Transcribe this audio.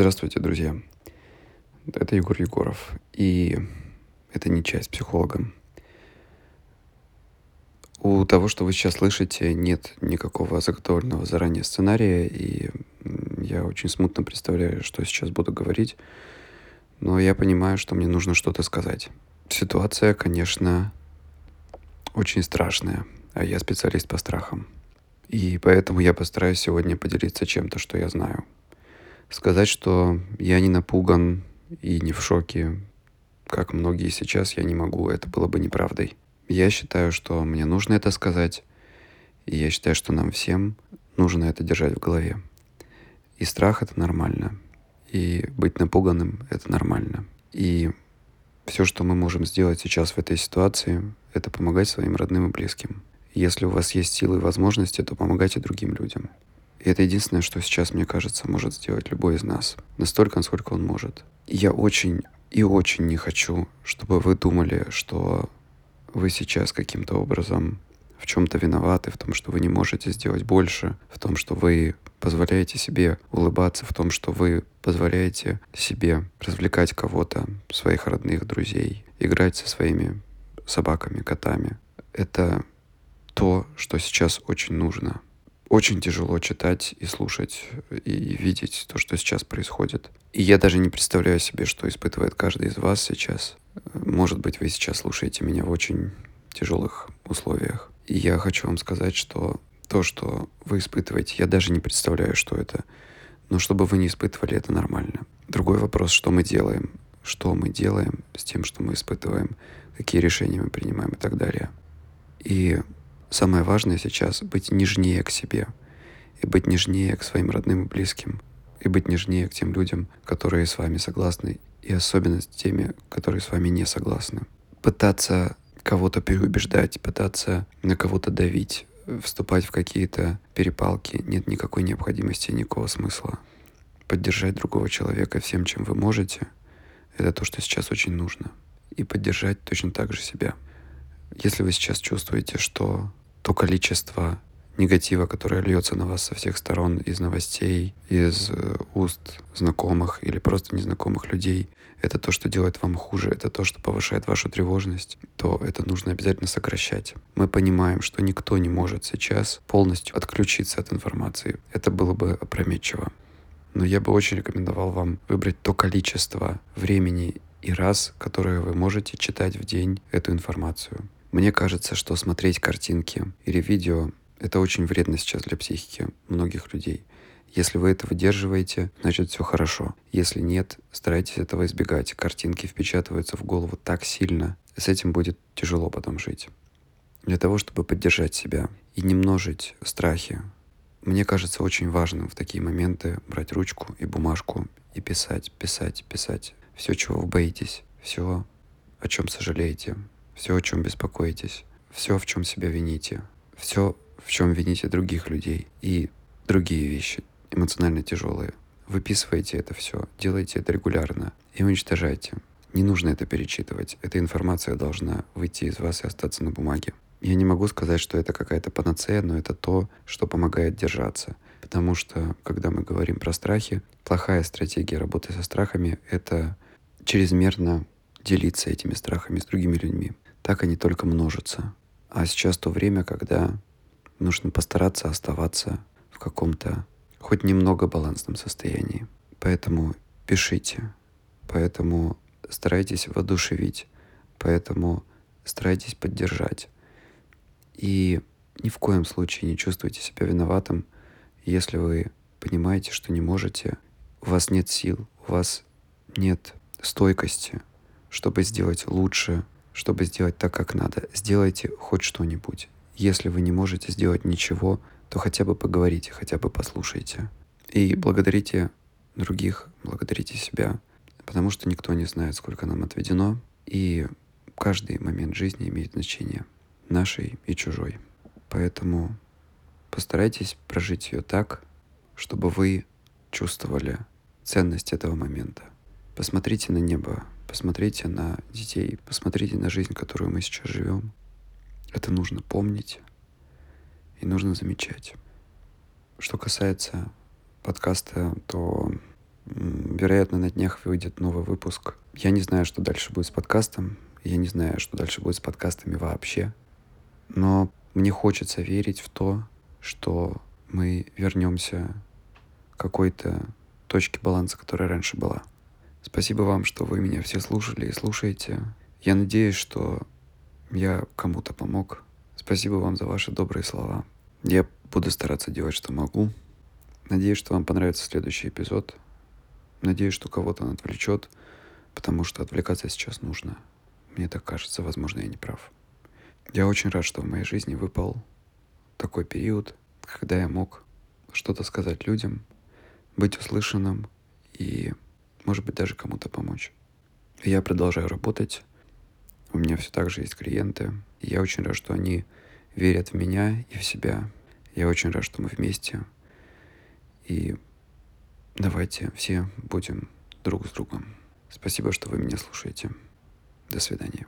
Здравствуйте, друзья. Это Егор Егоров. И это не часть психолога. У того, что вы сейчас слышите, нет никакого заготовленного заранее сценария, и я очень смутно представляю, что сейчас буду говорить, но я понимаю, что мне нужно что-то сказать. Ситуация, конечно, очень страшная, а я специалист по страхам. И поэтому я постараюсь сегодня поделиться чем-то, что я знаю. Сказать, что я не напуган и не в шоке, как многие сейчас, я не могу, это было бы неправдой. Я считаю, что мне нужно это сказать, и я считаю, что нам всем нужно это держать в голове. И страх — это нормально, и быть напуганным — это нормально. И все, что мы можем сделать сейчас в этой ситуации, это помогать своим родным и близким. Если у вас есть силы и возможности, то помогайте другим людям. И это единственное, что сейчас, мне кажется, может сделать любой из нас. Настолько, насколько он может. Я очень и очень не хочу, чтобы вы думали, что вы сейчас каким-то образом в чем-то виноваты, в том, что вы не можете сделать больше, в том, что вы позволяете себе улыбаться, в том, что вы позволяете себе развлекать кого-то, своих родных, друзей, играть со своими собаками, котами. Это то, что сейчас очень нужно. Очень тяжело читать и слушать и видеть то, что сейчас происходит. И я даже не представляю себе, что испытывает каждый из вас сейчас. Может быть, вы сейчас слушаете меня в очень тяжелых условиях. И я хочу вам сказать, что то, что вы испытываете, я даже не представляю, что это. Но чтобы вы не испытывали, это нормально. Другой вопрос, что мы делаем. Что мы делаем с тем, что мы испытываем, какие решения мы принимаем и так далее. И Самое важное сейчас — быть нежнее к себе, и быть нежнее к своим родным и близким, и быть нежнее к тем людям, которые с вами согласны, и особенно с теми, которые с вами не согласны. Пытаться кого-то переубеждать, пытаться на кого-то давить, вступать в какие-то перепалки нет никакой необходимости, никакого смысла. Поддержать другого человека всем, чем вы можете, это то, что сейчас очень нужно. И поддержать точно так же себя. Если вы сейчас чувствуете, что то количество негатива, которое льется на вас со всех сторон из новостей, из э, уст знакомых или просто незнакомых людей, это то, что делает вам хуже, это то, что повышает вашу тревожность, то это нужно обязательно сокращать. Мы понимаем, что никто не может сейчас полностью отключиться от информации. Это было бы опрометчиво. Но я бы очень рекомендовал вам выбрать то количество времени и раз, которое вы можете читать в день эту информацию. Мне кажется, что смотреть картинки или видео — это очень вредно сейчас для психики многих людей. Если вы это выдерживаете, значит все хорошо. Если нет, старайтесь этого избегать. Картинки впечатываются в голову так сильно. С этим будет тяжело потом жить. Для того, чтобы поддержать себя и не множить страхи, мне кажется очень важным в такие моменты брать ручку и бумажку и писать, писать, писать. Все, чего вы боитесь, все, о чем сожалеете, все, о чем беспокоитесь, все, в чем себя вините, все, в чем вините других людей и другие вещи, эмоционально тяжелые. Выписывайте это все, делайте это регулярно и уничтожайте. Не нужно это перечитывать. Эта информация должна выйти из вас и остаться на бумаге. Я не могу сказать, что это какая-то панацея, но это то, что помогает держаться. Потому что, когда мы говорим про страхи, плохая стратегия работы со страхами — это чрезмерно делиться этими страхами с другими людьми так они только множатся. А сейчас то время, когда нужно постараться оставаться в каком-то хоть немного балансном состоянии. Поэтому пишите, поэтому старайтесь воодушевить, поэтому старайтесь поддержать. И ни в коем случае не чувствуйте себя виноватым, если вы понимаете, что не можете, у вас нет сил, у вас нет стойкости, чтобы сделать лучше, чтобы сделать так, как надо. Сделайте хоть что-нибудь. Если вы не можете сделать ничего, то хотя бы поговорите, хотя бы послушайте. И благодарите других, благодарите себя, потому что никто не знает, сколько нам отведено, и каждый момент жизни имеет значение, нашей и чужой. Поэтому постарайтесь прожить ее так, чтобы вы чувствовали ценность этого момента. Посмотрите на небо Посмотрите на детей, посмотрите на жизнь, которую мы сейчас живем. Это нужно помнить и нужно замечать. Что касается подкаста, то Вероятно, на днях выйдет новый выпуск. Я не знаю, что дальше будет с подкастом. Я не знаю, что дальше будет с подкастами вообще. Но мне хочется верить в то, что мы вернемся к какой-то точке баланса, которая раньше была. Спасибо вам, что вы меня все слушали и слушаете. Я надеюсь, что я кому-то помог. Спасибо вам за ваши добрые слова. Я буду стараться делать, что могу. Надеюсь, что вам понравится следующий эпизод. Надеюсь, что кого-то он отвлечет, потому что отвлекаться сейчас нужно. Мне так кажется, возможно, я не прав. Я очень рад, что в моей жизни выпал такой период, когда я мог что-то сказать людям, быть услышанным и, может быть, даже кому-то помочь. Я продолжаю работать. У меня все так же есть клиенты. И я очень рад, что они верят в меня и в себя. Я очень рад, что мы вместе. И давайте все будем друг с другом. Спасибо, что вы меня слушаете. До свидания.